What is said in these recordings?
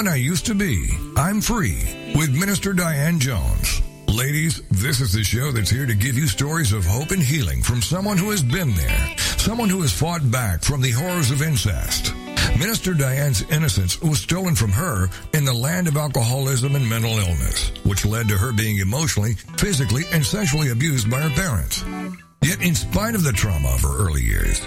woman I used to be. I'm free with Minister Diane Jones. Ladies, this is the show that's here to give you stories of hope and healing from someone who has been there, someone who has fought back from the horrors of incest. Minister Diane's innocence was stolen from her in the land of alcoholism and mental illness, which led to her being emotionally, physically, and sexually abused by her parents. Yet, in spite of the trauma of her early years,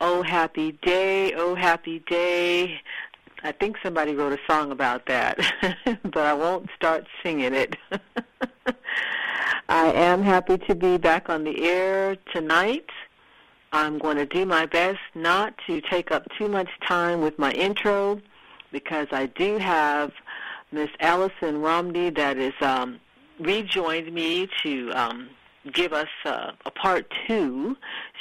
Oh, happy day. Oh, happy day. I think somebody wrote a song about that, but I won't start singing it. I am happy to be back on the air tonight. I'm going to do my best not to take up too much time with my intro because I do have Miss Allison Romney that is um, rejoined me to um, give us uh, a part two.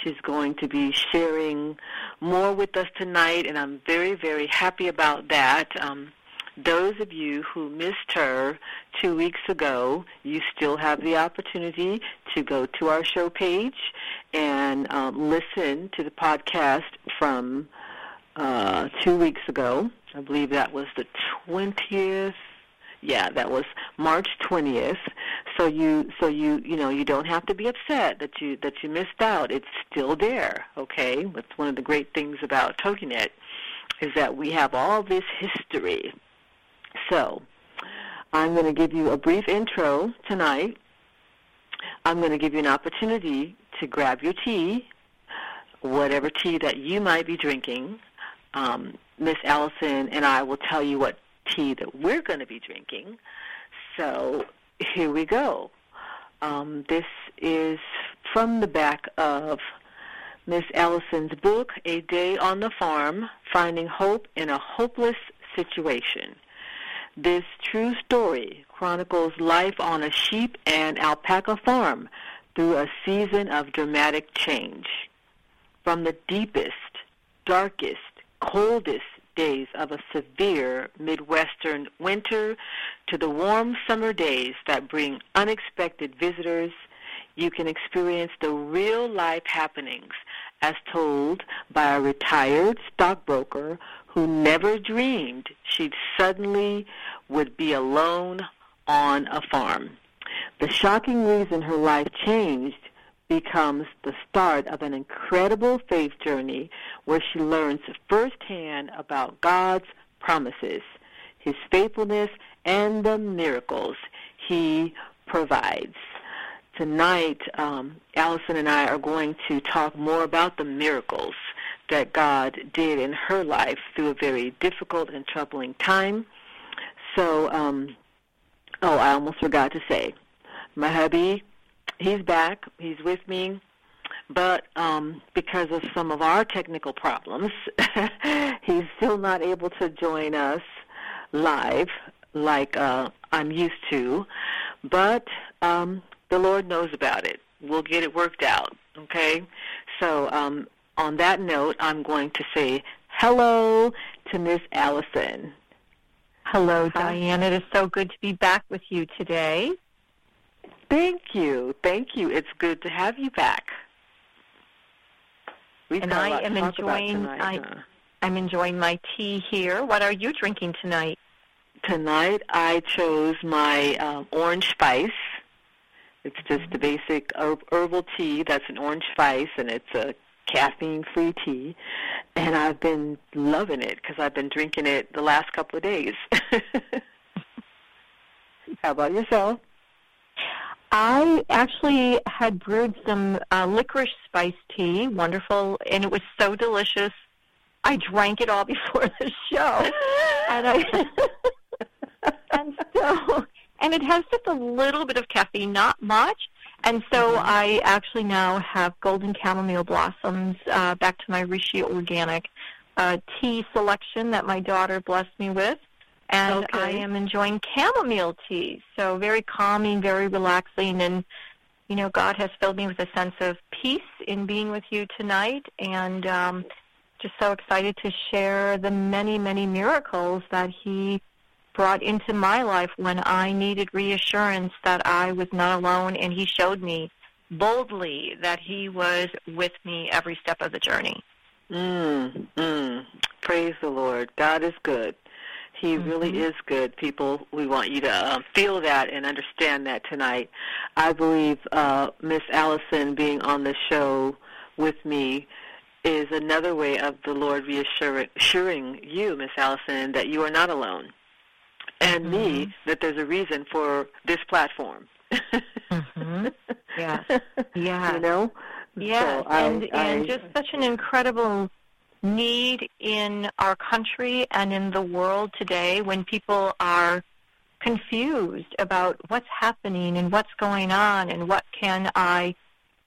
She's going to be sharing more with us tonight, and I'm very, very happy about that. Um, those of you who missed her two weeks ago, you still have the opportunity to go to our show page and um, listen to the podcast from uh, two weeks ago. I believe that was the 20th. Yeah, that was March 20th. So you, so you, you know, you don't have to be upset that you that you missed out. It's still there. Okay, that's one of the great things about TogiNet is that we have all this history so, I'm going to give you a brief intro tonight. I'm going to give you an opportunity to grab your tea, whatever tea that you might be drinking. Um, Miss Allison and I will tell you what tea that we're going to be drinking. So, here we go. Um, this is from the back of Miss Allison's book, A Day on the Farm Finding Hope in a Hopeless Situation. This true story chronicles life on a sheep and alpaca farm through a season of dramatic change. From the deepest, darkest, coldest days of a severe Midwestern winter to the warm summer days that bring unexpected visitors, you can experience the real life happenings as told by a retired stockbroker who never dreamed she'd suddenly would be alone on a farm. The shocking reason her life changed becomes the start of an incredible faith journey where she learns firsthand about God's promises, His faithfulness, and the miracles He provides. Tonight, um, Allison and I are going to talk more about the miracles that God did in her life through a very difficult and troubling time. So, um, oh, I almost forgot to say, my hubby, he's back. He's with me. But um, because of some of our technical problems, he's still not able to join us live like uh, I'm used to. But um, the Lord knows about it. We'll get it worked out. Okay? So um, on that note, I'm going to say hello to Miss Allison. Hello, Diane. It is so good to be back with you today. Thank you. Thank you. It's good to have you back. We've and I am enjoying tonight, I, huh? I'm enjoying my tea here. What are you drinking tonight? Tonight I chose my um, orange spice. It's just a basic herbal tea that's an orange spice, and it's a caffeine-free tea, and I've been loving it because I've been drinking it the last couple of days. How about yourself? I actually had brewed some uh, licorice spice tea, wonderful, and it was so delicious. I drank it all before the show, and I and so and it has just a little bit of caffeine, not much, and so mm-hmm. I actually now have golden chamomile blossoms uh, back to my Rishi Organic uh, tea selection that my daughter blessed me with. And Okay. I am enjoying chamomile tea. So very calming, very relaxing, and you know, God has filled me with a sense of peace in being with you tonight, and um, just so excited to share the many, many miracles that He brought into my life when I needed reassurance that I was not alone, and He showed me boldly that He was with me every step of the journey. Mm, mm. Praise the Lord. God is good. He really Mhm. is good. People, we want you to uh, feel that and understand that tonight. I believe uh, Miss Allison being on the show with me is another way of the Lord reassuring you, Miss Allison, that you are not alone, and me Mhm. that there's a reason for this platform. Mhm. Yeah, Yes. You know. Yeah, So I- and and I- just such an incredible need in our country and in the world today when people are confused about what's happening and what's going on and what can I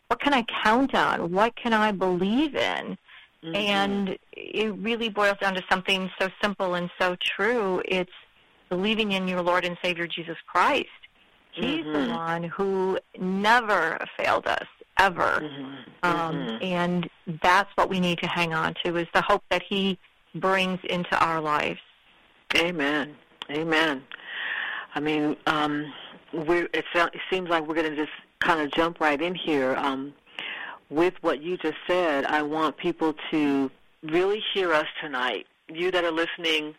what can I count on? What can I believe in? Mhm. And it really boils down to something so simple and so true. It's believing in your Lord and Savior Jesus Christ. He's the Mhm. one who never failed us, ever. Mhm. Um, Mhm. And that's what we need to hang on to is the hope that he brings into our lives. Amen. Amen. I mean, um, we're, it, it seems like we're going to just kind of jump right in here. Um, with what you just said, I want people to really hear us tonight. You that are listening,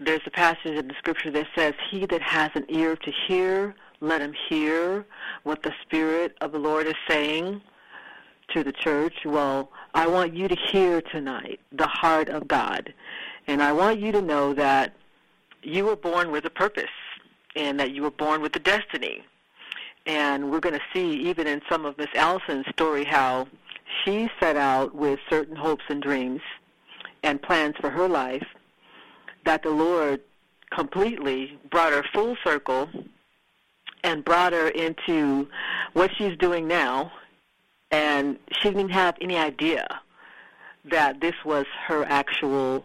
there's a passage in the scripture that says, He that has an ear to hear, let him hear what the Spirit of the Lord is saying to the church. Well, I want you to hear tonight the heart of God. And I want you to know that you were born with a purpose and that you were born with a destiny. And we're going to see, even in some of Miss Allison's story, how she set out with certain hopes and dreams and plans for her life, that the Lord completely brought her full circle and brought her into what she's doing now. And she didn't have any idea that this was her actual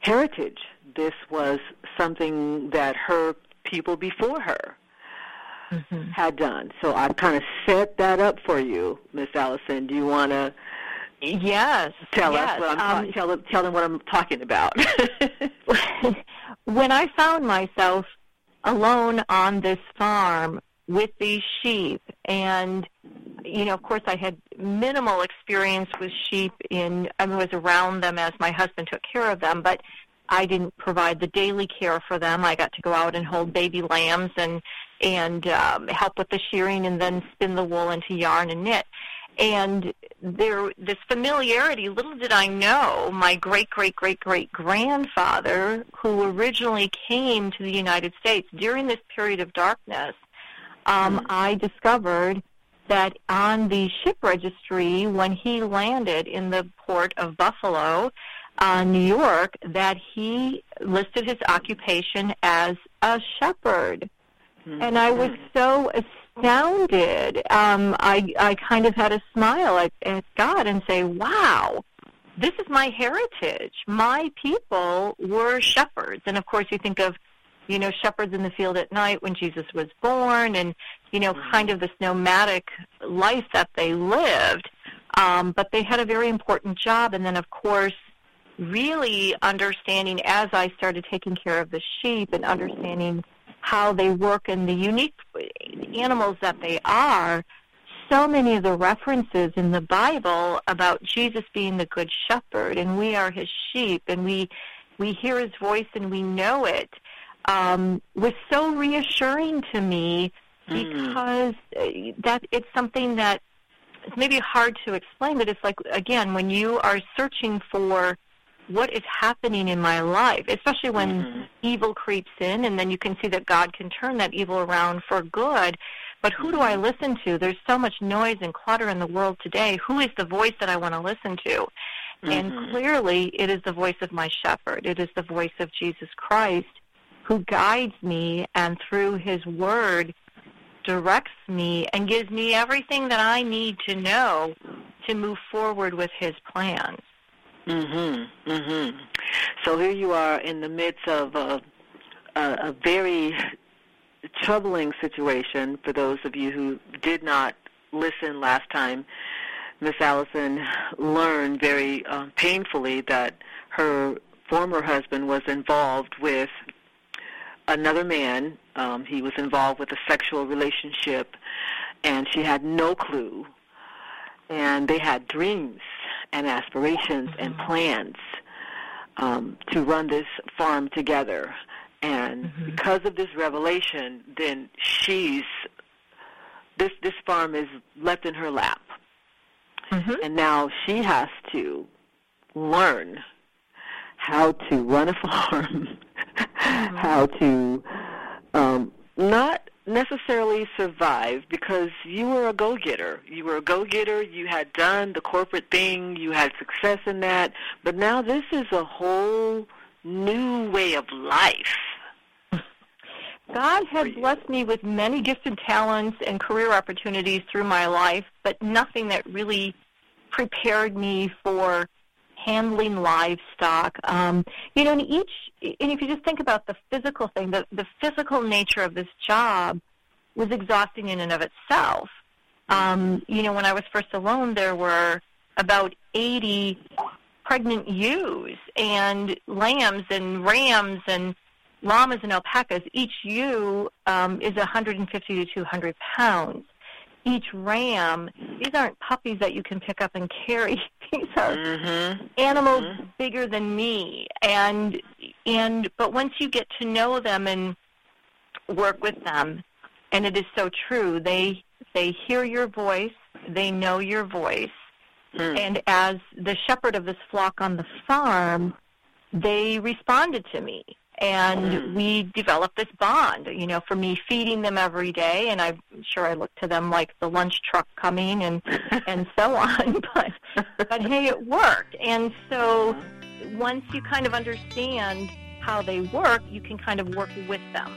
heritage. This was something that her people before her Mm-hmm. had done. So I've kind of set that up for you, Miss Allison. Do you want to Yes. tell yes. us what I'm um, tell tell them what I'm talking about? when I found myself alone on this farm with these sheep. And you know of course I had minimal experience with sheep in I was around them as my husband took care of them but I didn't provide the daily care for them. I got to go out and hold baby lambs and and um, help with the shearing and then spin the wool into yarn and knit and there this familiarity little did i know my great great great great grandfather who originally came to the united states during this period of darkness um, Mhm. i discovered that on the ship registry when he landed in the port of buffalo uh, new york that he listed his occupation as a shepherd. And I was so astounded. Um, I I kind of had a smile at, at God and say, "Wow, this is my heritage. My people were shepherds." And of course, you think of, you know, shepherds in the field at night when Jesus was born, and you know, kind of this nomadic life that they lived. Um, but they had a very important job, and then of course. Really understanding as I started taking care of the sheep and understanding how they work and the unique animals that they are, so many of the references in the Bible about Jesus being the good shepherd and we are his sheep and we we hear his voice and we know it um, was so reassuring to me Mm. because uh, that it's something that it's maybe hard to explain, but it's like again when you are searching for what is happening in my life, especially when Mhm. evil creeps in and then you can see that God can turn that evil around for good. But who do I listen to? There's so much noise and clutter in the world today. Who is the voice that I want to listen to? And Mhm. clearly it is the voice of my shepherd. It is the voice of Jesus Christ who guides me and through his word directs me and gives me everything that I need to know to move forward with his plans. Mhm. Mhm. So here you are in the midst of a a, a very troubling situation for those of you who did not listen last time. Miss Allison learned very um, painfully that her former husband was involved with another man. Um, he was involved with a sexual relationship, and she had no clue. And they had dreams and aspirations mm-hmm. and plans um, to run this farm together. And mm-hmm. because of this revelation, then she's this this farm is left in her lap, mm-hmm. and now she has to learn how to run a farm, mm-hmm. how to um, not necessarily survive because you were a go-getter. You were a go-getter. You had done the corporate thing. You had success in that. But now this is a whole new way of life. God has blessed me with many gifts and talents and career opportunities through my life, but nothing that really prepared me for handling livestock. Um, you know, and each, and if you just think about the physical thing, the, the physical nature of this job was exhausting in and of itself. Um, you know, when I was first alone, there were about 80 pregnant ewes and lambs and rams and llamas and alpacas. Each ewe um, is 150 to 200 pounds each ram, these aren't puppies that you can pick up and carry. these are mm-hmm. animals mm-hmm. bigger than me. And and but once you get to know them and work with them, and it is so true, they they hear your voice, they know your voice. Mm. And as the shepherd of this flock on the farm, they responded to me and mm. we developed this bond. You know, for me, feeding them every day, and I'm sure I look to them like the lunch truck coming, and and so on. But but hey, it worked, and so once you kind of understand how they work, you can kind of work with them.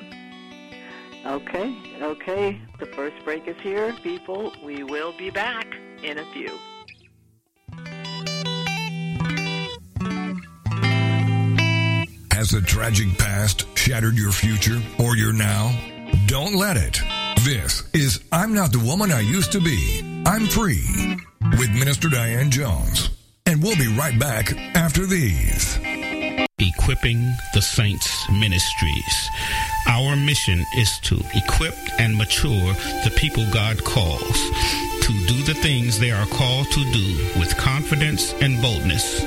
Okay, okay. The first break is here, people. We will be back in a few. Has the tragic past shattered your future or your now? Don't let it. This is I'm Not the Woman I Used to Be. I'm Free with Minister Diane Jones. And we'll be right back after these. Equipping the Saints Ministries. Our mission is to equip and mature the people God calls to do the things they are called to do with confidence and boldness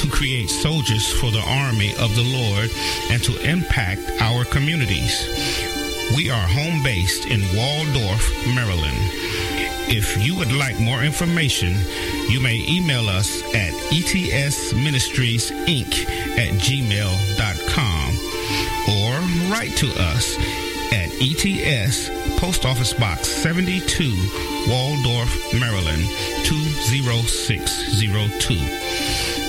to create soldiers for the army of the Lord and to impact our communities. We are home based in Waldorf, Maryland. If you would like more information, you may email us at etsministriesinc at gmail.com or write to us at ETS Post Office Box 72, Waldorf, Maryland 20602.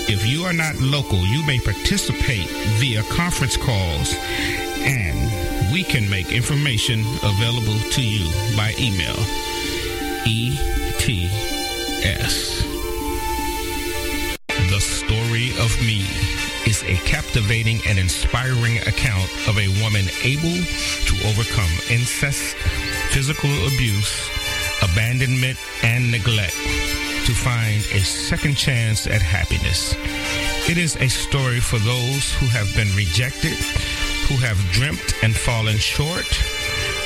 If you are not local, you may participate via conference calls and we can make information available to you by email. ETS. The Story of Me a captivating and inspiring account of a woman able to overcome incest, physical abuse, abandonment, and neglect to find a second chance at happiness. It is a story for those who have been rejected, who have dreamt and fallen short,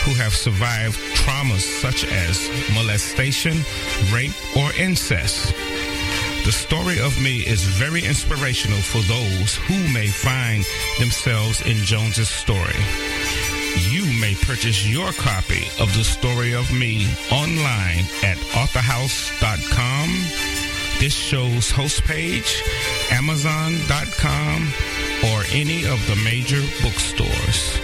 who have survived traumas such as molestation, rape, or incest. The story of me is very inspirational for those who may find themselves in Jones's story you may purchase your copy of The Story of Me online at authorhouse.com, this show's host page, amazon.com, or any of the major bookstores.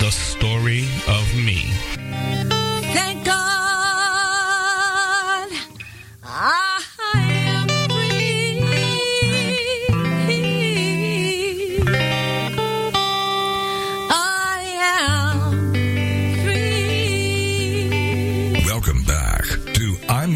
The Story of Me.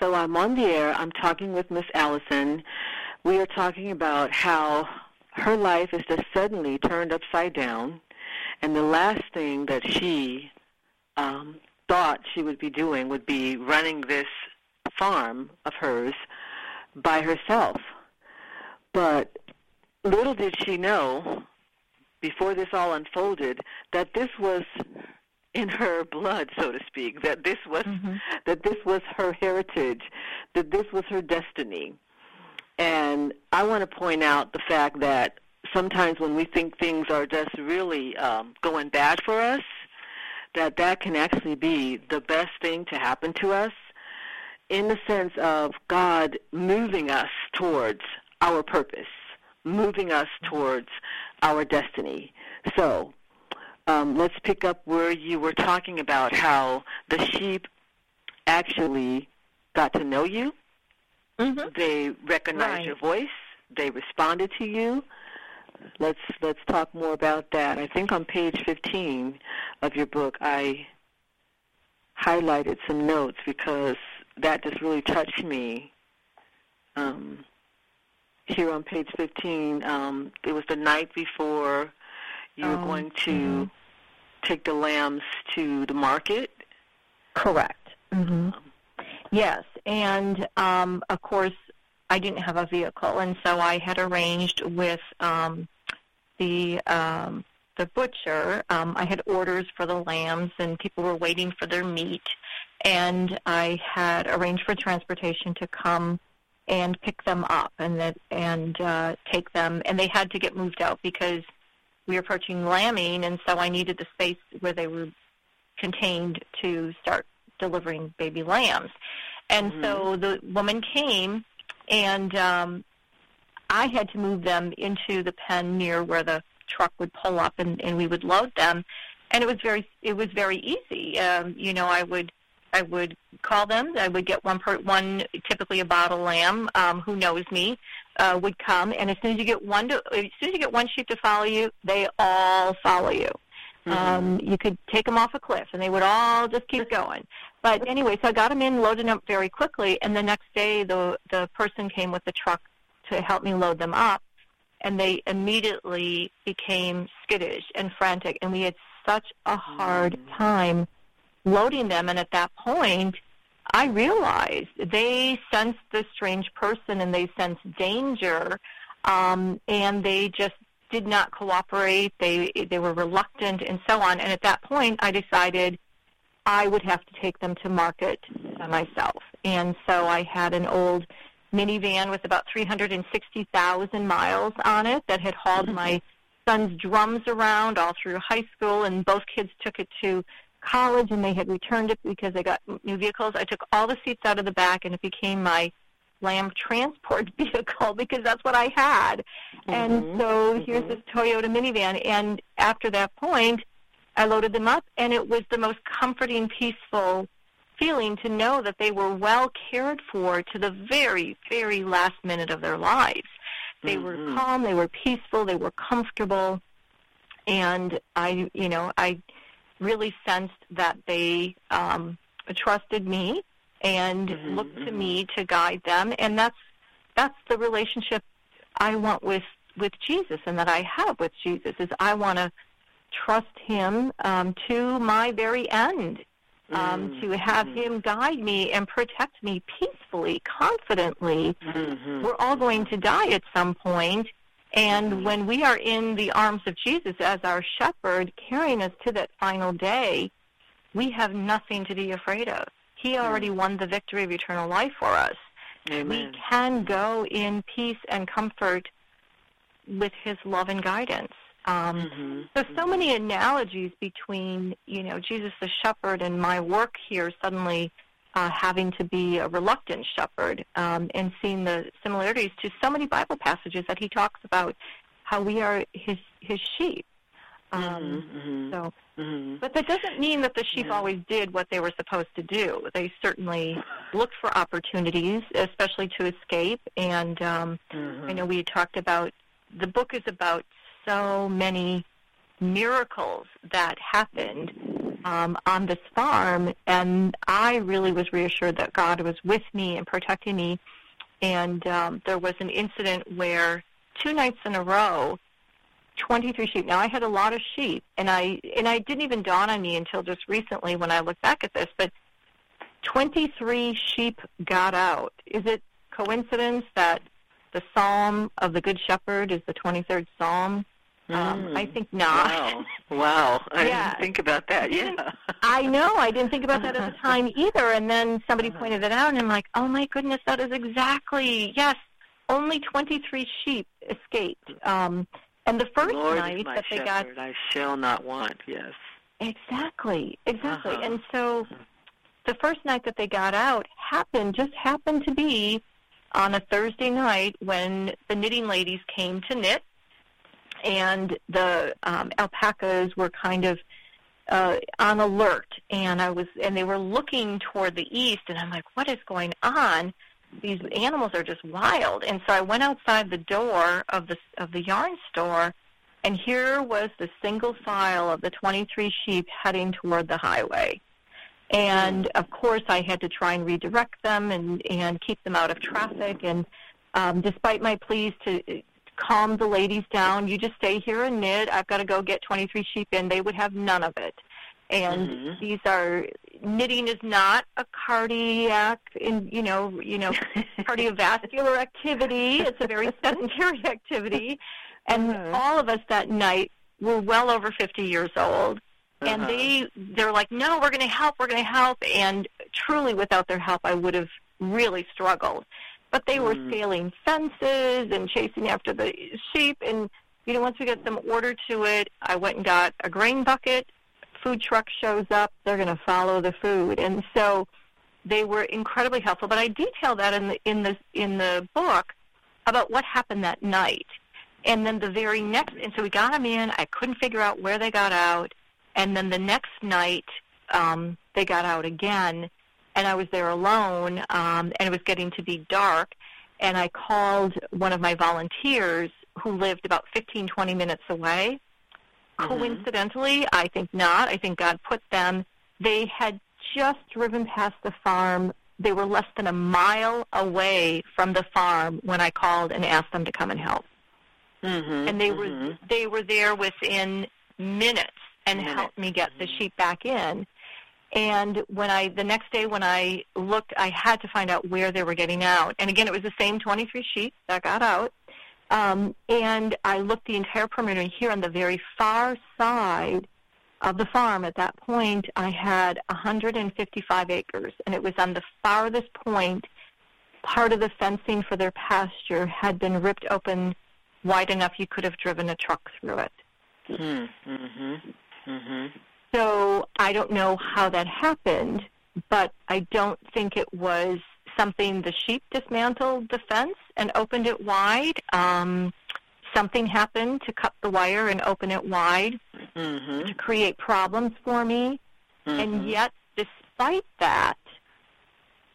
So I'm on the air. I'm talking with Miss Allison. We are talking about how her life is just suddenly turned upside down, and the last thing that she um, thought she would be doing would be running this farm of hers by herself. But little did she know, before this all unfolded, that this was in her blood, so to speak, that this was mm-hmm. that this was her heritage, that this was her destiny. And I want to point out the fact that sometimes when we think things are just really um, going bad for us, that that can actually be the best thing to happen to us in the sense of God moving us towards our purpose, moving us towards our destiny. So um, let's pick up where you were talking about how the sheep actually got to know you. Mm-hmm. They recognized right. your voice. They responded to you. Let's let's talk more about that. I think on page 15 of your book, I highlighted some notes because that just really touched me. Um, here on page 15, um, it was the night before you were um, going to mm-hmm. take the lambs to the market. Correct. Mm-hmm. Um, yes, and um, of course, I didn't have a vehicle, and so I had arranged with um, the um, the butcher. Um, I had orders for the lambs, and people were waiting for their meat, and I had arranged for transportation to come and pick them up and that and uh, take them, and they had to get moved out because we were approaching lambing, and so I needed the space where they were contained to start delivering baby lambs. And mm-hmm. so the woman came, and um, I had to move them into the pen near where the truck would pull up, and, and we would load them. And it was very it was very easy. Um, you know, I would I would call them. I would get one per one, typically a bottle lamb, um, who knows me, uh, would come, and as soon as you get one to, as soon as you get one sheep to follow you, they all follow you. Mm-hmm. Um, you could take them off a cliff, and they would all just keep going. But anyway, so I got them in, loaded them up very quickly, and the next day the the person came with the truck to help me load them up, and they immediately became skittish and frantic, and we had such a hard mm-hmm. time loading them. And at that point, I realized they sensed this strange person and they sensed danger, um, and they just did not cooperate. They they were reluctant and so on. And at that point, I decided I would have to take them to market by myself. And so I had an old minivan with about 360,000 miles on it that had hauled my son's drums around all through high school, and both kids took it to college and they had returned it because they got new vehicles. I took all the seats out of the back and it became my lamb transport vehicle because that's what I had. Mm-hmm. And so mm-hmm. here's this Toyota minivan. And after that point, I loaded them up and it was the most comforting, peaceful feeling to know that they were well cared for to the very, very last minute of their lives. They mm-hmm. were calm, they were peaceful, they were comfortable. And I, you know, I really sensed that they um, trusted me and mm-hmm, looked to mm-hmm. me to guide them, and that's that's the relationship I want with with Jesus, and that I have with Jesus is I want to trust Him um, to my very end, um, mm-hmm. to have mm-hmm. Him guide me and protect me peacefully, confidently. Mm-hmm. We're all going to die at some point, and when we are in the arms of Jesus as our shepherd, carrying us to that final day, we have nothing to be afraid of. He already won the victory of eternal life for us. Amen. We can go in peace and comfort with his love and guidance. Um, mm-hmm. There's so many analogies between, you know, Jesus the shepherd and my work here suddenly uh, having to be a reluctant shepherd um, and seeing the similarities to so many Bible passages that he talks about how we are his his sheep. Um, Mhm, So, mhm. but that doesn't mean that the sheep Yeah. always did what they were supposed to do. They certainly looked for opportunities, especially to escape. And um, Mhm. I know we had talked about the book is about so many miracles that happened um, on this farm, and I really was reassured that God was with me and protecting me. And um, there was an incident where two nights in a row, 23 sheep. Now I had a lot of sheep, and I and I didn't even dawn on me until just recently when I look back at this. But 23 sheep got out. Is it coincidence that the Psalm of the Good Shepherd is the 23rd Psalm? Um, Mm. I think not. Wow. Wow. I Yeah. didn't think about that. Yeah. I know. I didn't think about that at the time either. And then somebody pointed it out, and I'm like, oh my goodness, that is exactly yes. Only 23 sheep escaped. Um, and the first Lord night that they got shepherd, I shall not want. Yes. Exactly, exactly. Uh-huh. And so the first night that they got out happened just happened to be on a Thursday night when the knitting ladies came to knit, and the um, alpacas were kind of uh, on alert, and I was, and they were looking toward the east, and I'm like, what is going on? These animals are just wild, and so I went outside the door of the of the yarn store, and here was the single file of the 23 sheep heading toward the highway. And of course, I had to try and redirect them and, and keep them out of traffic. And um, despite my pleas to calm the ladies down, you just stay here and knit. I've got to go get 23 sheep in. They would have none of it. And Mhm. these are knitting is not a cardiac, in you know, you know, cardiovascular activity. It's a very sedentary activity. And Uh-huh. all of us that night were well over 50 years old. And Uh-huh. they they're like, no, we're going to help, we're going to help. And truly, without their help, I would have really struggled. But they were Mm. scaling fences and chasing after the sheep. And you know, once we got them ordered to it, I went and got a grain bucket. Food truck shows up, they're going to follow the food, and so they were incredibly helpful. But I detail that in the in the in the book about what happened that night. And then the very next, and so we got them in. I couldn't figure out where they got out. And then the next night, um, they got out again, and I was there alone, um, and it was getting to be dark. And I called one of my volunteers who lived about 15, 20 minutes away. Mhm. Coincidentally, I think not. I think God put them. They had just driven past the farm. They were less than a mile away from the farm when I called and asked them to come and help Mhm. and they were Mhm. they were there within minutes and Minutes. helped me get the sheep back in. And when I the next day when I looked, I had to find out where they were getting out. And again, it was the same 23 sheep that got out. Um, and I looked the entire perimeter. And here on the very far side of the farm, at that point, I had 155 acres, and it was on the farthest point. Part of the fencing for their pasture had been ripped open wide enough you could have driven a truck through it. Mm, mm Mhm. Mhm. So I don't know how that happened, but I don't think it was something the sheep dismantled the fence and opened it wide. Um, something happened to cut the wire and open it wide Mhm. to create problems for me. And Mhm. yet, despite that,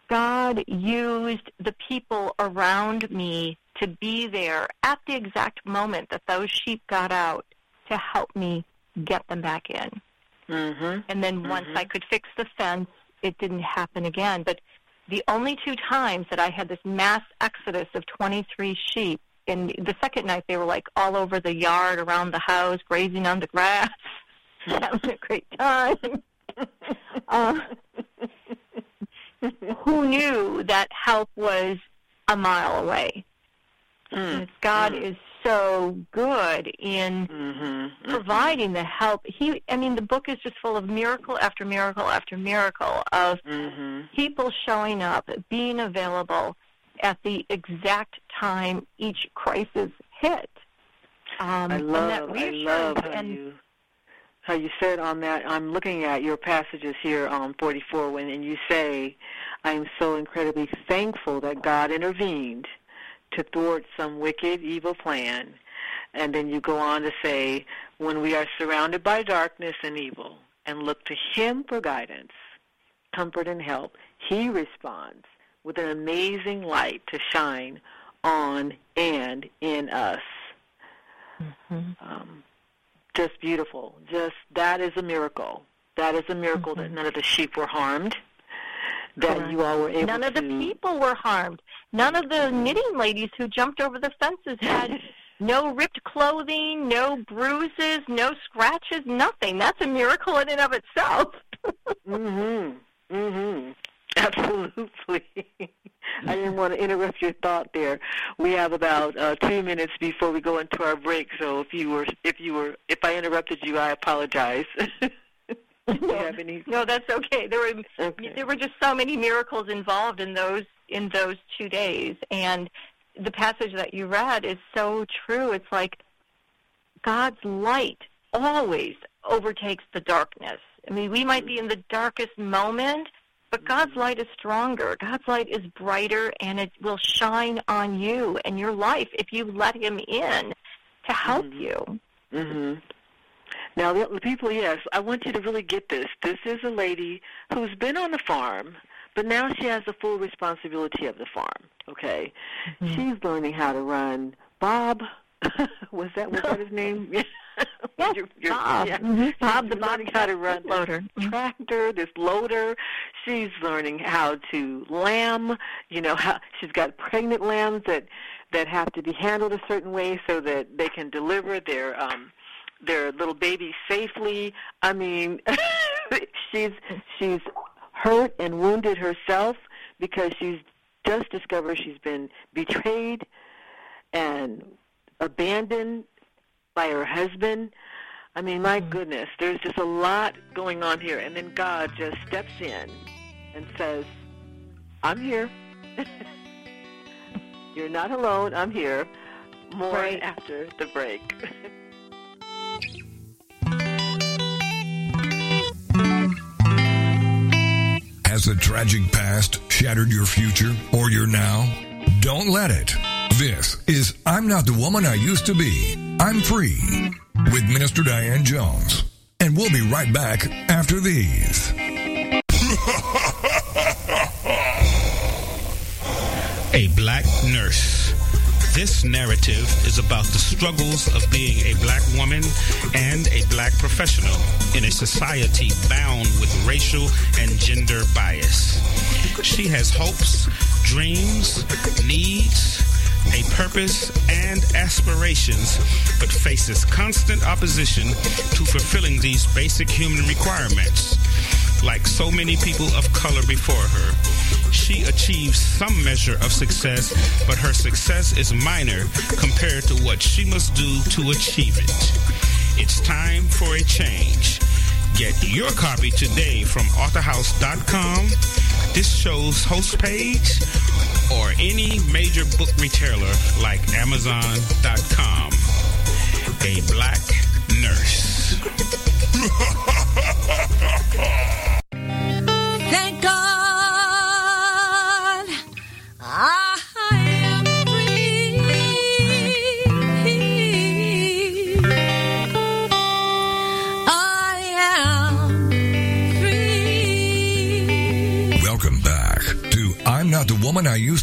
God used the people around me to be there at the exact moment that those sheep got out to help me get them back in. Mhm. And then once Mhm. I could fix the fence, it didn't happen again. But the only two times that I had this mass exodus of 23 sheep, and the second night they were like all over the yard around the house, grazing on the grass, having a great time. uh, who knew that help was a mile away? Mm. God Mm. is so good in Mhm. providing the help. He, I mean, the book is just full of miracle after miracle after miracle of Mhm. people showing up, being available at the exact time each crisis hit. Um, I love, that I love how and you how you said on that. I'm looking at your passages here on 44 when and you say, "I am so incredibly thankful that God intervened to thwart some wicked, evil plan And then you go on to say, when we are surrounded by darkness and evil and look to Him for guidance, comfort, and help, He responds with an amazing light to shine on and in us. Mm-hmm. Um, just beautiful. Just that is a miracle. That is a miracle mm-hmm. that none of the sheep were harmed. That Correct. you all were able None of the people were harmed. None of the knitting ladies who jumped over the fences had no ripped clothing, no bruises, no scratches, nothing. That's a miracle in and of itself. mhm. Mhm. Absolutely. I didn't want to interrupt your thought there. We have about uh, two minutes before we go into our break, so if you were, if you were, if I interrupted you, I apologize. no, any... no, that's okay. There were okay. there were just so many miracles involved in those in those two days, and the passage that you read is so true. It's like God's light always overtakes the darkness. I mean, we might be in the darkest moment, but God's light is stronger. God's light is brighter, and it will shine on you and your life if you let Him in to help mm-hmm. you. Mm-hmm. Now, the people, yes, I want you to really get this. This is a lady who's been on the farm, but now she has the full responsibility of the farm. Okay, mm-hmm. she's learning how to run. Bob, was that was that his name? Yeah, you're, you're, Bob. Yeah. Mm-hmm. Bob the learning how to run loader mm-hmm. tractor, this loader. She's learning how to lamb. You know, how she's got pregnant lambs that that have to be handled a certain way so that they can deliver their um their little baby safely. I mean, she's she's hurt and wounded herself because she's just discovered she's been betrayed and abandoned by her husband. I mean, my mm-hmm. goodness, there's just a lot going on here. And then God just steps in and says, I'm here. You're not alone. I'm here. More right. after the break. Has the tragic past shattered your future or your now? Don't let it. This is I'm Not the Woman I Used to Be. I'm Free with Minister Diane Jones. And we'll be right back after these. A black nurse. This narrative is about the struggles of being a black woman and a black professional in a society bound with racial and gender bias. She has hopes, dreams, needs, a purpose, and aspirations, but faces constant opposition to fulfilling these basic human requirements. Like so many people of color before her, she achieves some measure of success, but her success is minor compared to what she must do to achieve it. It's time for a change. Get your copy today from authorhouse.com, this show's host page, or any major book retailer like Amazon.com. A black nurse.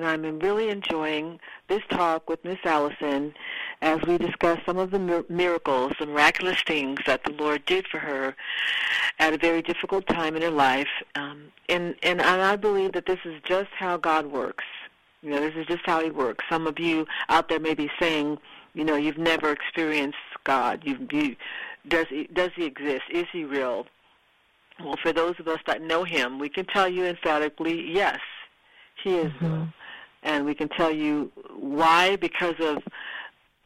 and I'm really enjoying this talk with Miss Allison as we discuss some of the miracles, the miraculous things that the Lord did for her at a very difficult time in her life. Um, and, and, I believe that this is just how God works. You know, this is just how He works. Some of you out there may be saying, you know, you've never experienced God. You've, you, does, he, does He exist? Is He real? Well, for those of us that know him, we can tell you emphatically, yes, he is mm-hmm. And we can tell you why, because of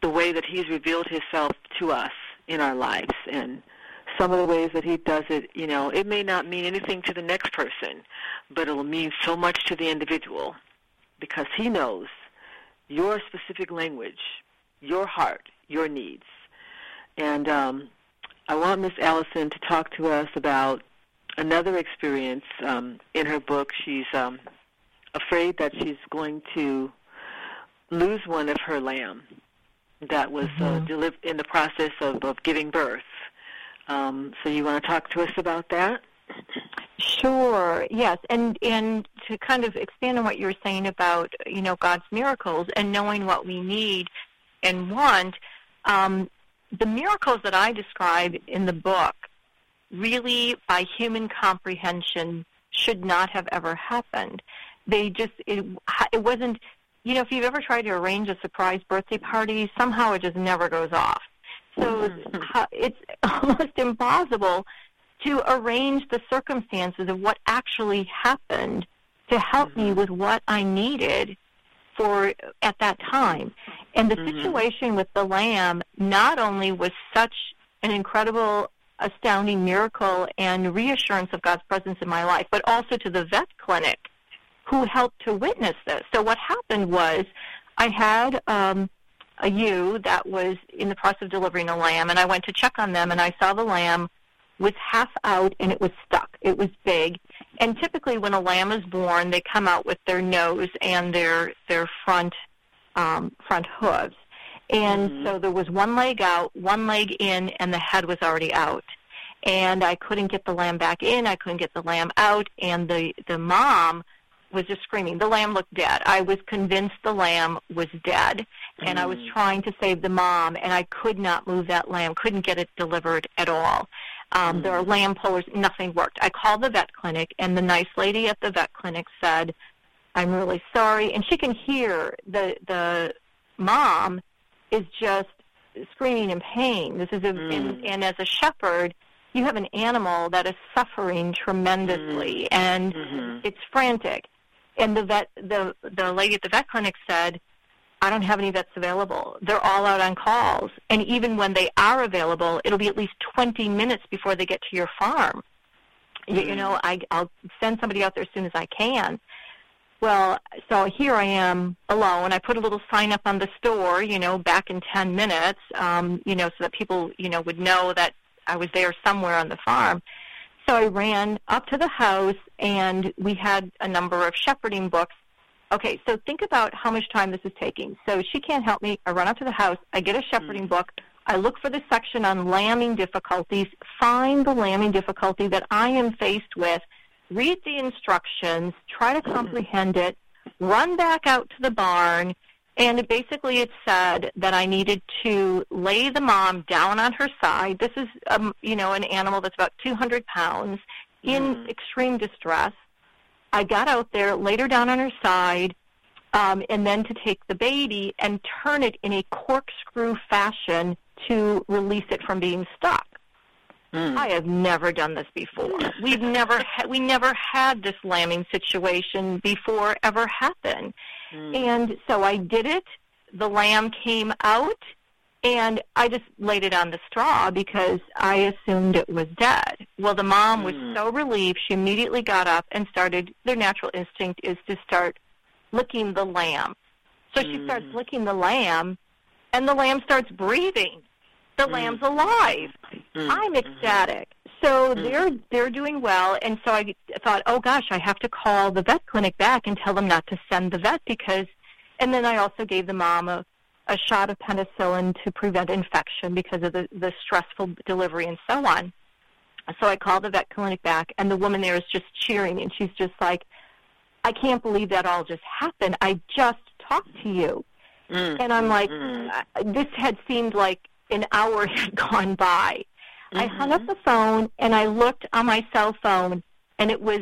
the way that he's revealed himself to us in our lives. And some of the ways that he does it, you know, it may not mean anything to the next person, but it will mean so much to the individual because he knows your specific language, your heart, your needs. And um, I want Miss Allison to talk to us about another experience um, in her book. She's um, afraid that she's going to lose one of her lamb that was uh, Mhm. deliv- in the process of, of giving birth. Um, so you want to talk to us about that? Sure. Yes, and and to kind of expand on what you were saying about you know God's miracles and knowing what we need and want, um, the miracles that I describe in the book really, by human comprehension, should not have ever happened. They just it it wasn't. You know, if you've ever tried to arrange a surprise birthday party, somehow it just never goes off. So it's- it's almost impossible to arrange the circumstances of what actually happened to help me with what I needed for at that time. And the Mhm. situation with the lamb not only was such an incredible astounding miracle and reassurance of God's presence in my life, but also to the vet clinic who helped to witness this. So what happened was I had um a ewe that was in the process of delivering a lamb and I went to check on them and I saw the lamb was half out and it was stuck. It was big. And typically when a lamb is born, they come out with their nose and their their front um, front hooves. And Mhm. so there was one leg out, one leg in, and the head was already out. And I couldn't get the lamb back in. I couldn't get the lamb out. And the the mom was just screaming. The lamb looked dead. I was convinced the lamb was dead, and I was Mm. trying to save the mom, and I could not move that lamb. Couldn't get it delivered at all. Um, There are lamb pullers. Nothing worked. I called the vet clinic, and the nice lady at the vet clinic said, "I'm really sorry," and she can hear the the mom is just screaming in pain. This is a Mm. and, and as a shepherd, you have an animal that is suffering tremendously, and Mhm. it's frantic. And the vet, the the lady at the vet clinic said, "I don't have any vets available. They're all out on calls, and even when they are available, it'll be at least 20 minutes before they get to your farm. You, you Mm. know, I, I'll send somebody out there as soon as I can." Well, so here I am alone. I put a little sign up on the store, you know, back in 10 minutes, um, you know, so that people, you know, would know that I was there somewhere on the farm. So I ran up to the house, and we had a number of shepherding books. Okay, so think about how much time this is taking. So she can't help me. I run up to the house. I get a hmm. shepherding book. I look for the section on lambing difficulties, find the lambing difficulty that I am faced with, read the instructions, try to hmm. comprehend it, run back out to the barn, and basically it said that I needed to lay the mom down on her side. This is, um, you know, an animal that's about 200 pounds in Mhm. extreme distress. I got out there, laid her down on her side, um, and then to take the baby and turn it in a corkscrew fashion to release it from being stuck. Mm. I have never done this before. We've never ha- we never had this lambing situation before ever happen. Mm. And so I did it. The lamb came out and I just laid it on the straw because I assumed it was dead. Well, the mom was Mm. so relieved. She immediately got up and started their natural instinct is to start licking the lamb. So she Mm. starts licking the lamb and the lamb starts breathing. The Mm. lamb's alive. Mm. I'm ecstatic. So Mm. they're they're doing well, and so I thought, oh gosh, I have to call the vet clinic back and tell them not to send the vet because. And then I also gave the mom a, a shot of penicillin to prevent infection because of the the stressful delivery and so on. So I called the vet clinic back, and the woman there is just cheering, and she's just like, I can't believe that all just happened. I just talked to you. Mm. And I'm like, Mm. this had seemed like an hour had gone by. I hung up the phone and I looked on my cell phone, and it was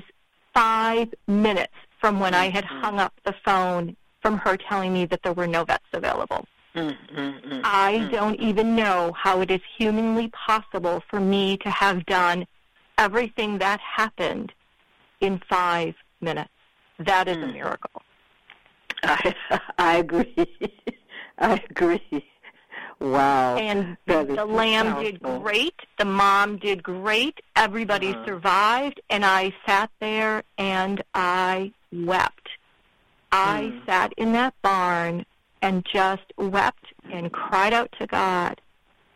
five minutes from when I had Mhm. hung up the phone from her telling me that there were no vets available. Mm, mm, mm, I mm. don't even know how it is humanly possible for me to have done everything that happened in five minutes. That is a Mm. miracle. I, I agree. I agree. Wow. And That the lamb did great. The mom did great. Everybody Uh-huh. survived. And I sat there and I wept. I Mm. sat in that barn and just wept and cried out to God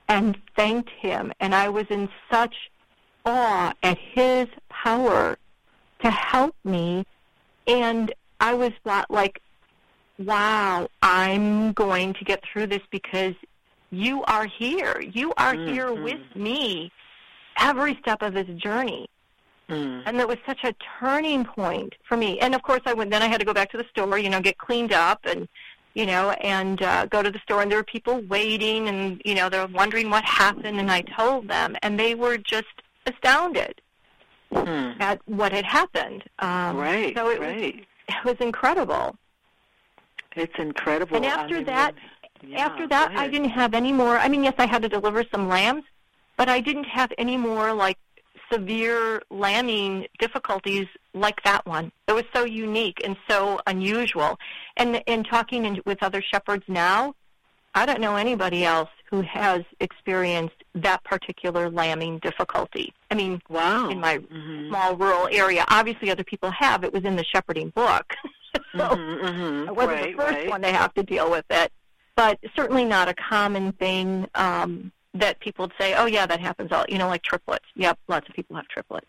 and thanked Him. And I was in such awe at His power to help me. And I was wa- like, wow, I'm going to get through this because you are here. You are here Mhm. with me every step of this journey. Mm. And that was such a turning point for me. And of course, I went. Then I had to go back to the store, you know, get cleaned up, and you know, and uh, go to the store. And there were people waiting, and you know, they're wondering what happened. And I told them, and they were just astounded Mm. at what had happened. Um, Right. So it was it was incredible. It's incredible. And I after mean, that- yeah, After that, I didn't have any more. I mean, yes, I had to deliver some lambs, but I didn't have any more like severe lambing difficulties like that one. It was so unique and so unusual. And in talking in, with other shepherds now, I don't know anybody else who has experienced that particular lambing difficulty. I mean, Wow. in my Mhm. small rural area, obviously other people have. It was in the shepherding book. so Mhm, mhm. I wasn't right, the first right. one to have to deal with it, but certainly not a common thing um, that people would say, "Oh yeah, that happens all." You know, like triplets. Yep, lots of people have triplets,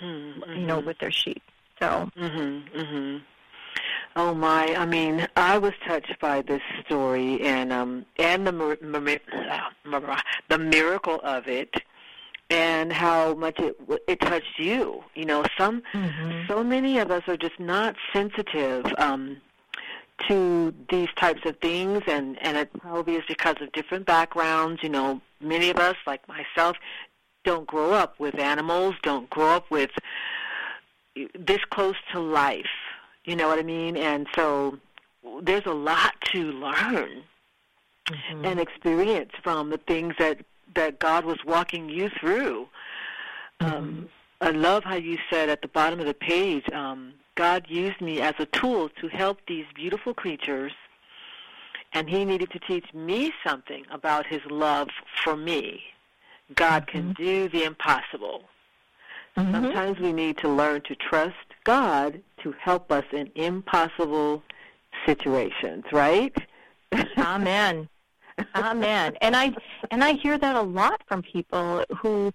Mhm, you know, mhm. with their sheep. So Mhm. Mhm. Oh my! I mean, I was touched by this story and um and the mir- mir- uh, the miracle of it, and how much it it touched you. You know, some so many of us are just not sensitive um, to these types of things, and and it probably is because of different backgrounds. You know, many of us, like myself, don't grow up with animals, don't grow up with this close to life. You know what I mean? And so there's a lot to learn and experience from the things that that God was walking you through. Um, I love how you said at the bottom of the page, um, God used me as a tool to help these beautiful creatures, and He needed to teach me something about His love for me. God can do the impossible. Mhm. Sometimes we need to learn to trust God to help us in impossible situations, right? Amen. Amen. And I and I hear that a lot from people who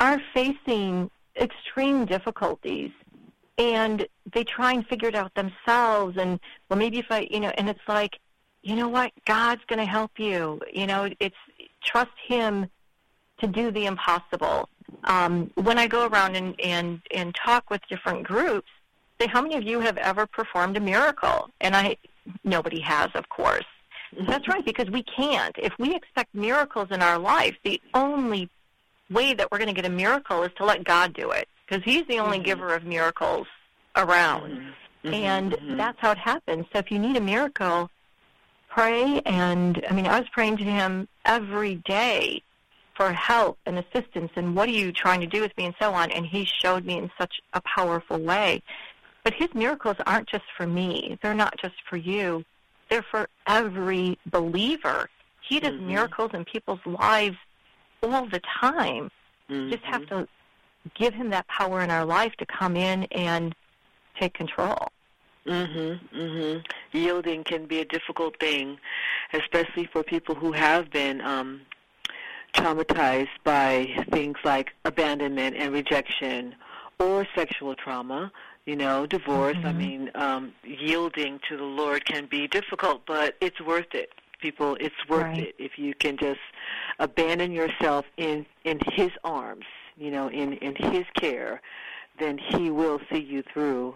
are facing extreme difficulties and they try and figure it out themselves and well maybe if I you know and it's like you know what? God's going to help you. You know it's trust him to do the impossible. Um, when I go around and, and and talk with different groups say how many of you have ever performed a miracle? And I nobody has of course. That's right, because we can't. If we expect miracles in our life, the only way that we're going to get a miracle is to let God do it, because He's the only Mhm. giver of miracles around. Mhm, And mhm. that's how it happens. So if you need a miracle, pray. And I mean, I was praying to Him every day for help and assistance and what are you trying to do with me and so on. And He showed me in such a powerful way. But His miracles aren't just for me, they're not just for you they're for every believer. He does Mhm. miracles in people's lives all the time. Mhm. Just have to give him that power in our life to come in and take control. Mhm. Mhm. Yielding can be a difficult thing, especially for people who have been um traumatized by things like abandonment and rejection or sexual trauma, you know, divorce. I Mhm. mean, um yielding to the Lord can be difficult, but it's worth it. People, it's worth Right. it if you can just abandon yourself in in his arms, you know, in in his care, then he will see you through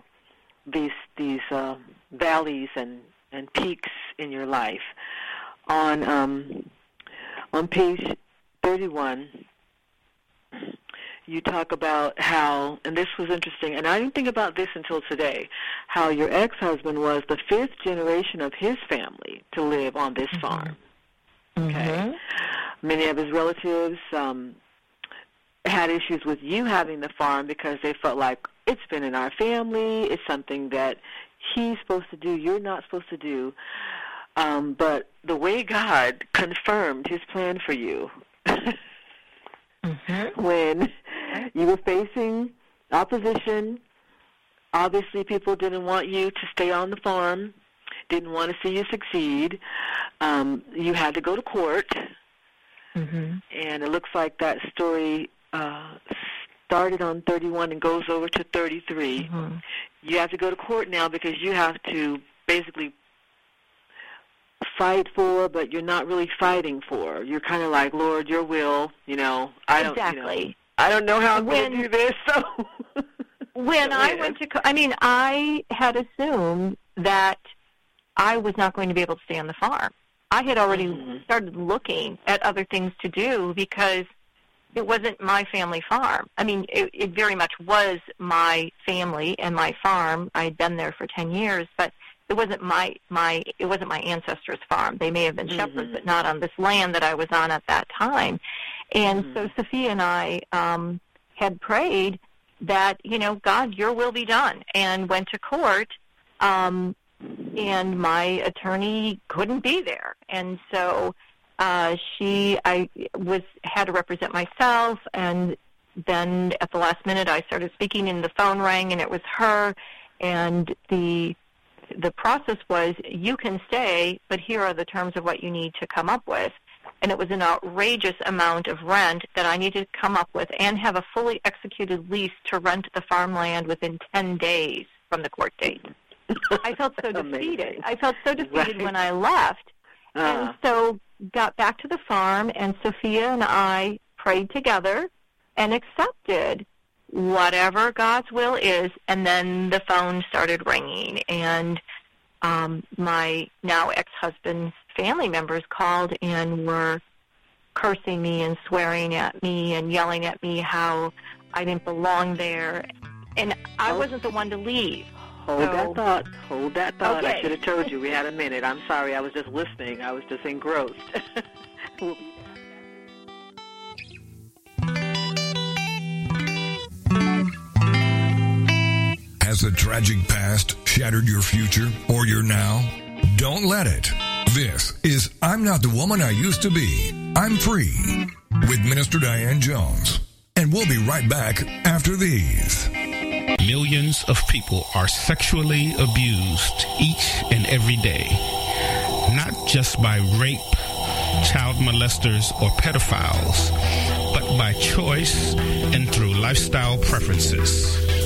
these these uh, valleys and and peaks in your life. On um, on page thirty one, you talk about how, and this was interesting, and I didn't think about this until today, how your ex-husband was the fifth generation of his family to live on this farm. Okay. Many of his relatives um, had issues with you having the farm because they felt like it's been in our family. It's something that he's supposed to do. You're not supposed to do. Um, but the way God confirmed His plan for you Mm-hmm. when you were facing opposition, obviously people didn't want you to stay on the farm, didn't want to see you succeed. Um, you had to go to court, Mm-hmm. and it looks like that story uh, started on 31 and goes over to 33. Mm-hmm. You have to go to court now because you have to basically fight for, but you're not really fighting for. You're kind of like, Lord, Your will. You know, I don't. You know, Exactly. I don't know how I'm going to do this. So when I went to, co- I mean, I had assumed that I was not going to be able to stay on the farm. I had already Mhm. started looking at other things to do because it wasn't my family farm. I mean, it, it very much was my family and my farm. I had been there for ten years, but it wasn't my my it wasn't my ancestors' farm. They may have been shepherds, Mhm. but not on this land that I was on at that time. And Mhm. so Sophia and I um, had prayed that you know God, Your will be done, and went to court. Um, and my attorney couldn't be there, and so uh, she, I was had to represent myself, and then at the last minute, I started speaking, and the phone rang, and it was her, and the the process was you can stay, but here are the terms of what you need to come up with. And it was an outrageous amount of rent that I needed to come up with and have a fully executed lease to rent the farmland within 10 days from the court date. I felt so defeated. I felt so defeated Right. when I left. And Ah, so got back to the farm, and Sophia and I prayed together and accepted whatever God's will is. And then the phone started ringing, and um, my now ex-husband's family members called and were cursing me and swearing at me and yelling at me how I didn't belong there. And I Oh. wasn't the one to leave. hold so- that thought. Hold that thought. I should have told you we had a minute. I'm sorry. I was just listening. I was just engrossed. Has a tragic past shattered your future or your now? Don't let it. This is I'm Not the Woman I Used to Be. I'm Free with Minister Diane Jones. And we'll be right back after these. Millions of people are sexually abused each and every day, not just by rape, child molesters, or pedophiles, but by choice and through lifestyle preferences.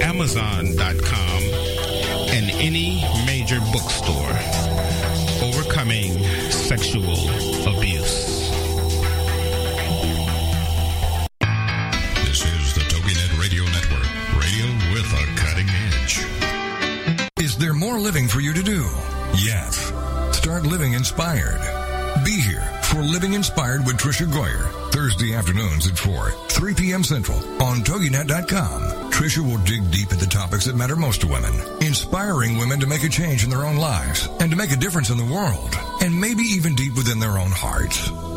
amazon.com, and any major bookstore. Overcoming Sexual Abuse. This is the TogiNet Radio Network, radio with a cutting edge. Is there more living for you to do? Yes. Start living inspired. Be here for Living Inspired with Tricia Goyer, Thursday afternoons at 4, 3 p.m. Central on TogiNet.com. Tricia will dig deep into the topics that matter most to women, inspiring women to make a change in their own lives and to make a difference in the world, and maybe even deep within their own hearts.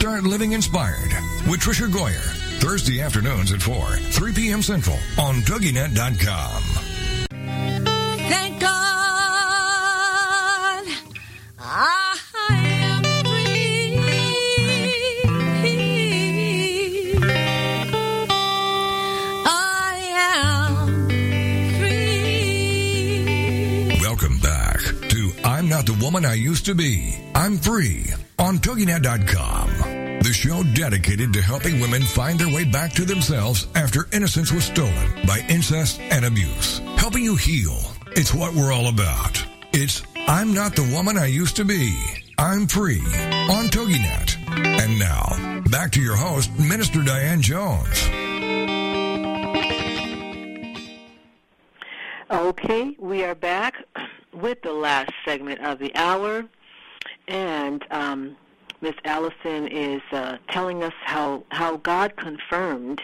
Start living inspired with Tricia Goyer. Thursday afternoons at 4, 3 p.m. Central on TogiNet.com. Thank God I am free. I am free. Welcome back to I'm not the woman I used to be. I'm free on TogiNet.com. The show dedicated to helping women find their way back to themselves after innocence was stolen by incest and abuse. Helping you heal. It's what we're all about. It's I'm not the woman I used to be. I'm free on TogiNet. And now, back to your host, Minister Diane Jones. Okay, we are back with the last segment of the hour, and um, Miss Allison is uh, telling us how how God confirmed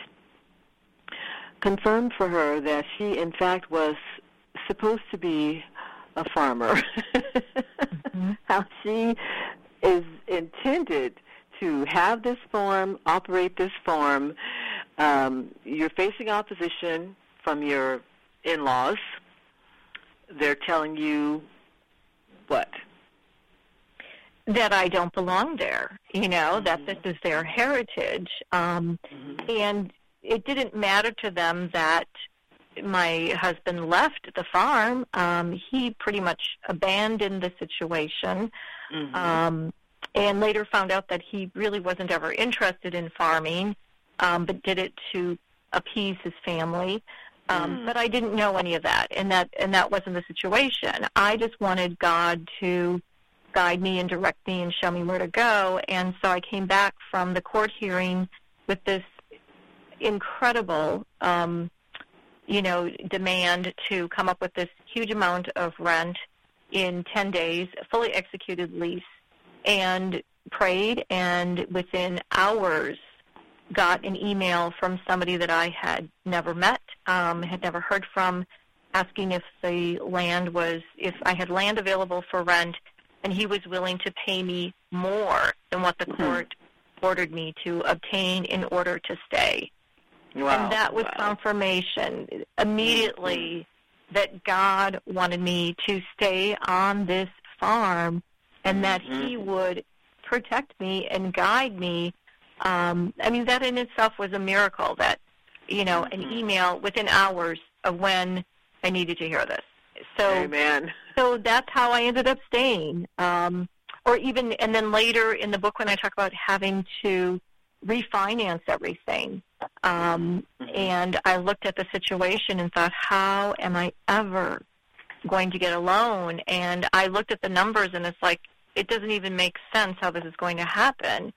confirmed for her that she, in fact, was supposed to be a farmer. mm-hmm. How she is intended to have this farm, operate this farm. Um, you're facing opposition from your in-laws. They're telling you what? That I don't belong there. You know mm-hmm. that this is their heritage, um, mm-hmm. and it didn't matter to them that my husband left the farm. Um, he pretty much abandoned the situation. Mm-hmm. Um, and later found out that he really wasn't ever interested in farming, um, but did it to appease his family. Um, mm. But I didn't know any of that, and that and that wasn't the situation. I just wanted God to guide me and direct me and show me where to go. And so I came back from the court hearing with this incredible, um, you know, demand to come up with this huge amount of rent in 10 days, fully executed lease, and prayed. And within hours, got an email from somebody that I had never met, um, had never heard from, asking if the land was, if I had land available for rent, and he was willing to pay me more than what the mm-hmm. court ordered me to obtain in order to stay. Wow. And that was wow. confirmation immediately mm-hmm. that God wanted me to stay on this farm and that mm-hmm. He would protect me and guide me um, I mean, that in itself was a miracle that, you know, an Mm-hmm. email within hours of when I needed to hear this. So, Amen. so that's how I ended up staying. Um, or even, and then later in the book when I talk about having to refinance everything, um, Mm-hmm. and I looked at the situation and thought, how am I ever going to get a loan? And I looked at the numbers and it's like, it doesn't even make sense how this is going to happen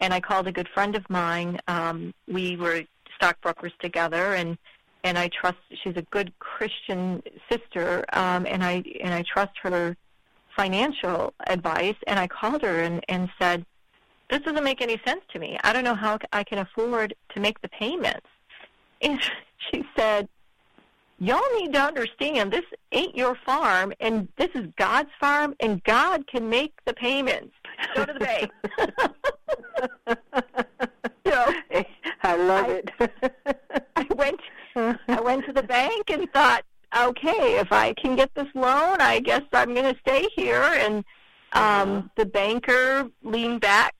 and I called a good friend of mine. Um, we were stockbrokers together, and and I trust she's a good Christian sister, um, and I and I trust her financial advice. And I called her and and said, "This doesn't make any sense to me. I don't know how I can afford to make the payments." And she said, y'all need to understand this ain't your farm and this is God's farm and God can make the payments. Go to the bank. so, I love I, it. I went I went to the bank and thought, okay, if I can get this loan, I guess I'm going to stay here and um Uh-huh. the banker leaned back,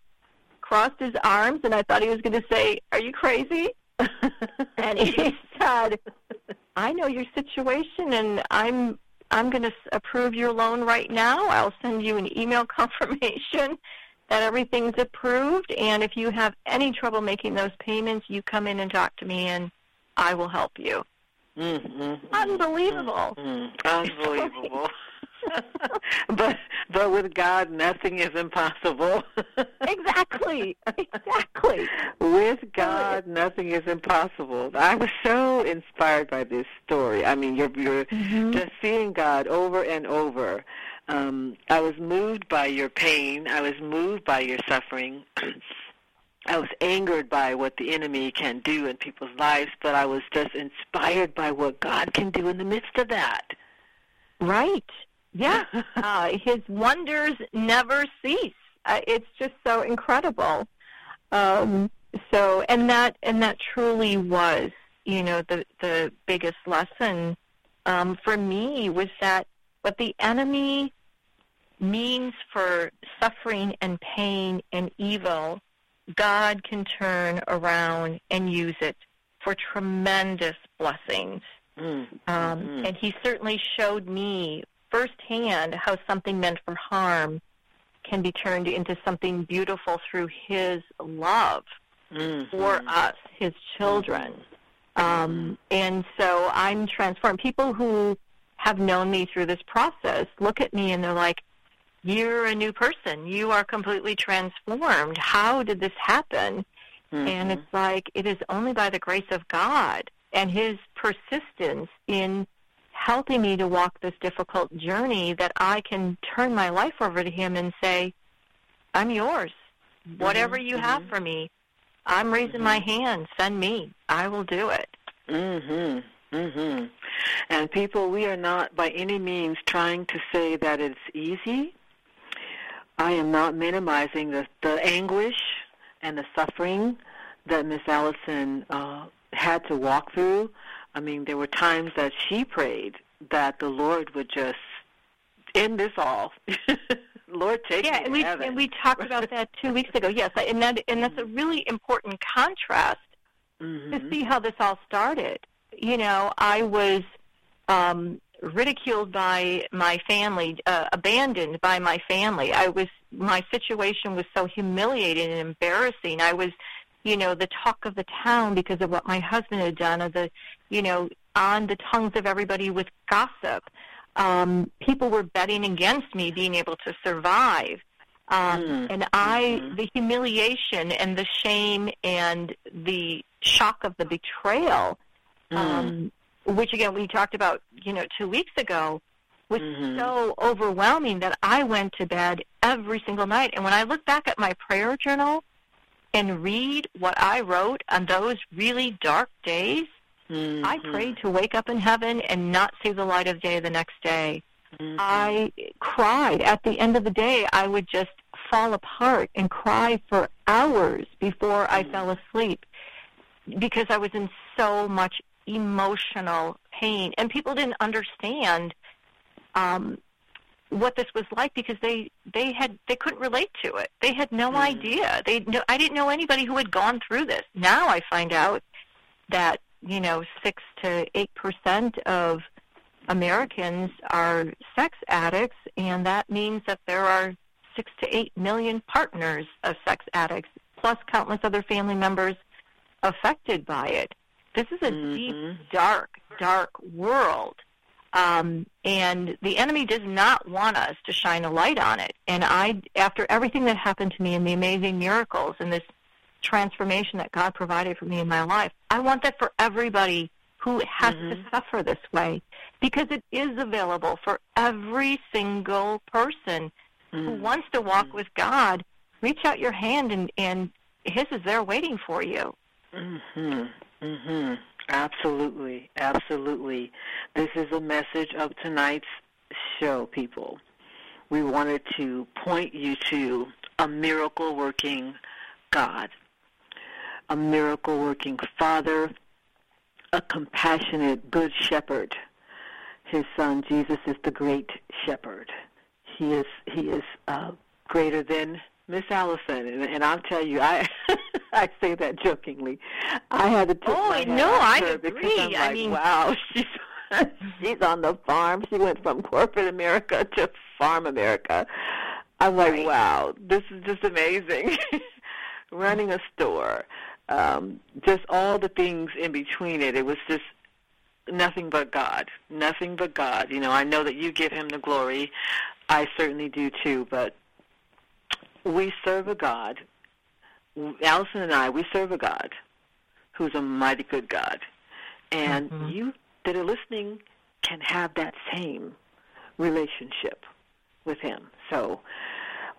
crossed his arms and I thought he was going to say, "Are you crazy?" and he said, I know your situation, and I'm I'm going to approve your loan right now. I'll send you an email confirmation that everything's approved, and if you have any trouble making those payments, you come in and talk to me, and I will help you. mm-hmm. Unbelievable. Mm, unbelievable. but but with God, nothing is impossible. exactly, exactly. with God, nothing is impossible. I was so inspired by this story. I mean, you're you're Mhm. just seeing God over and over. Um, I was moved by your pain. I was moved by your suffering. I was angered by what the enemy can do in people's lives, but I was just inspired by what God can do in the midst of that. Right. Yeah. uh, his wonders never cease. Uh, it's just so incredible. Um, so, and that and that truly was, you know, the the biggest lesson um, for me was that what the enemy means for suffering and pain and evil, God can turn around and use it for tremendous blessings. Mm. Um, Mhm. And he certainly showed me firsthand how something meant for harm can be turned into something beautiful through his love Mhm. for us, his children. Um, and so I'm transformed. People who have known me through this process look at me and they're like, You're a new person. You are completely transformed. How did this happen? And it's like, it is only by the grace of God and his persistence in helping me to walk this difficult journey that I can turn my life over to him and say, I'm yours. Whatever you have for me, I'm raising my hand. Send me. I will do it. Mhm. Mhm. And people, we are not by any means trying to say that it's easy. I am not minimizing the the anguish and the suffering that Miss Allison uh, had to walk through. I mean, there were times that she prayed that the Lord would just end this all. Lord, take Yeah, me and to we heaven. and we talked about that two weeks ago. Yes, and that and that's a really important contrast to Mhm. see how this all started. You know, I was um, ridiculed by my family, uh, abandoned by my family. I was my situation was so humiliating and embarrassing. I was, you know, the talk of the town because of what my husband had done, or the, you know, on the tongues of everybody with gossip. Um, people were betting against me being able to survive. Um, Mm. And I, Mhm. the humiliation and the shame and the shock of the betrayal, Mm. um, which again we talked about, you know, two weeks ago, was Mhm. so overwhelming that I went to bed every single night. And when I look back at my prayer journal and read what I wrote on those really dark days, I Mhm. prayed to wake up in heaven and not see the light of day the next day. Mhm. I cried. At the end of the day, I would just fall apart and cry for hours before I fell asleep because I was in so much emotional pain. And people didn't understand um, what this was like because they they had they couldn't relate to it. They had no idea. They no, I didn't know anybody who had gone through this. Now I find out that you know six to eight percent of Americans are sex addicts, and that means that there are six to eight million partners of sex addicts, plus countless other family members affected by it. This is a Mhm. deep, dark, dark world. Um, and the enemy does not want us to shine a light on it. And I, after everything that happened to me and the amazing miracles and this transformation that God provided for me in my life, I want that for everybody who has to suffer this way because it is available for every single person who wants to walk with God. Reach out your hand and, and his is there waiting for you. Mhm. Absolutely. Absolutely. This is a message of tonight's show, people. We wanted to point you to a miracle working God, a miracle working Father, a compassionate good shepherd. His son Jesus is the great shepherd. He is he is uh, greater than Miss Allison, and, and I'll tell you, I I say that jokingly. I had to tip Oh, my no, I agree. Because I'm I like, mean- wow, she's she's on the farm. She went from corporate America to farm America. I'm like, Right. wow, this is just amazing. Running a store, um, just all the things in between it. It was just nothing but God. Nothing but God. You know, I know that you give him the glory. I certainly do too, but we serve a God. Allison and I, we serve a God who's a mighty good God. And Mhm. you that are listening can have that same relationship with him. So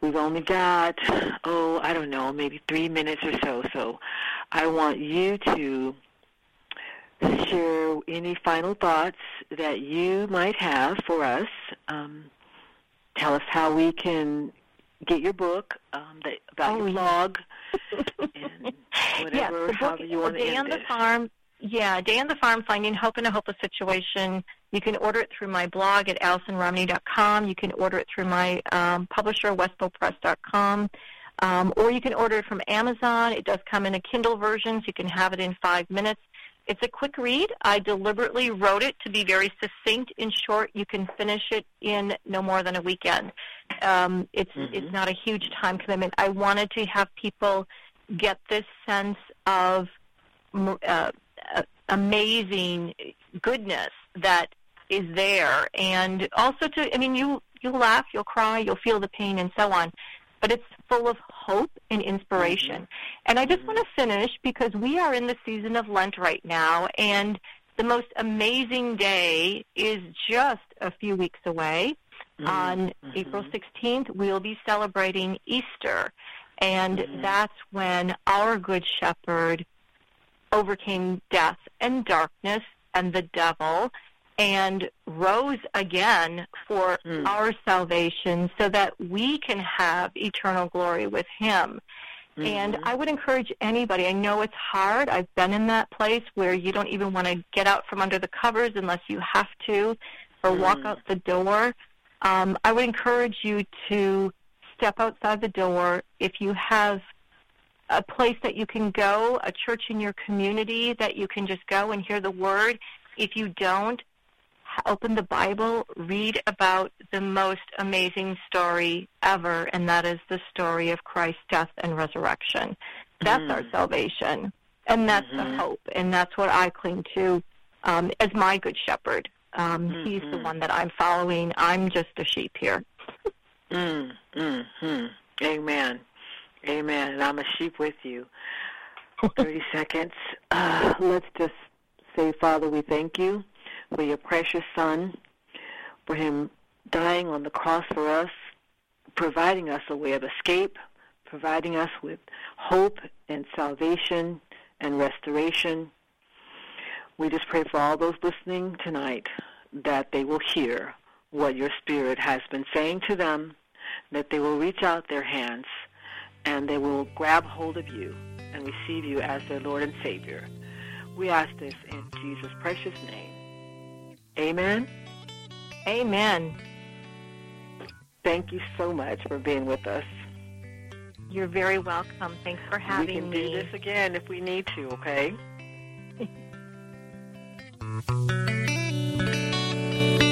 we've only got, oh, I don't know, maybe three minutes or so. So I want you to share any final thoughts that you might have for us. Um, tell us how we can get your book um, that, about Oh, your blog and yes, whatever, the book, however you want to Day end on the it. Farm. Yeah, Day on the Farm, Finding Hope in a Hopeless Situation. You can order it through my blog at AllisonRomney.com. You can order it through my um, publisher, WestbowPress.com. Um, or you can order it from Amazon. It does come in a Kindle version, so you can have it in five minutes. It's a quick read. I deliberately wrote it to be very succinct and short. You can finish it in no more than a weekend. Um, it's Mhm. it's not a huge time commitment. I wanted to have people get this sense of uh, uh, amazing goodness that is there, and also to I mean you you'll laugh, you'll cry, you'll feel the pain, and so on. But it's full of hope and inspiration. Mm-hmm. And I just mm-hmm. want to finish because we are in the season of Lent right now, and the most amazing day is just a few weeks away. Mm-hmm. On April 16th, we'll be celebrating Easter, and that's when our Good Shepherd overcame death and darkness and the devil and rose again for Mm. our salvation so that we can have eternal glory with him. And Mm-hmm. I would encourage anybody, I know it's hard. I've been in that place where you don't even want to get out from under the covers unless you have to or walk Mm. out the door. Um, I would encourage you to step outside the door if you have a place that you can go, a church in your community that you can just go and hear the word. If you don't, open the Bible, read about the most amazing story ever, and that is the story of Christ's death and resurrection. That's our salvation, and that's the hope, and that's what I cling to um, as my good shepherd. Um, He's the one that I'm following. I'm just a sheep here. Mm, mm, mm. Amen. Amen. And I'm a sheep with you. 30 seconds. Uh, let's just say, Father, we thank you for your precious Son, for him dying on the cross for us, providing us a way of escape, providing us with hope and salvation and restoration. We just pray for all those listening tonight that they will hear what your Spirit has been saying to them, that they will reach out their hands and they will grab hold of you and receive you as their Lord and Savior. We ask this in Jesus' precious name. Amen. Amen. Thank you so much for being with us. You're very welcome. Thanks for having me. we can me. do this again if we need to, okay?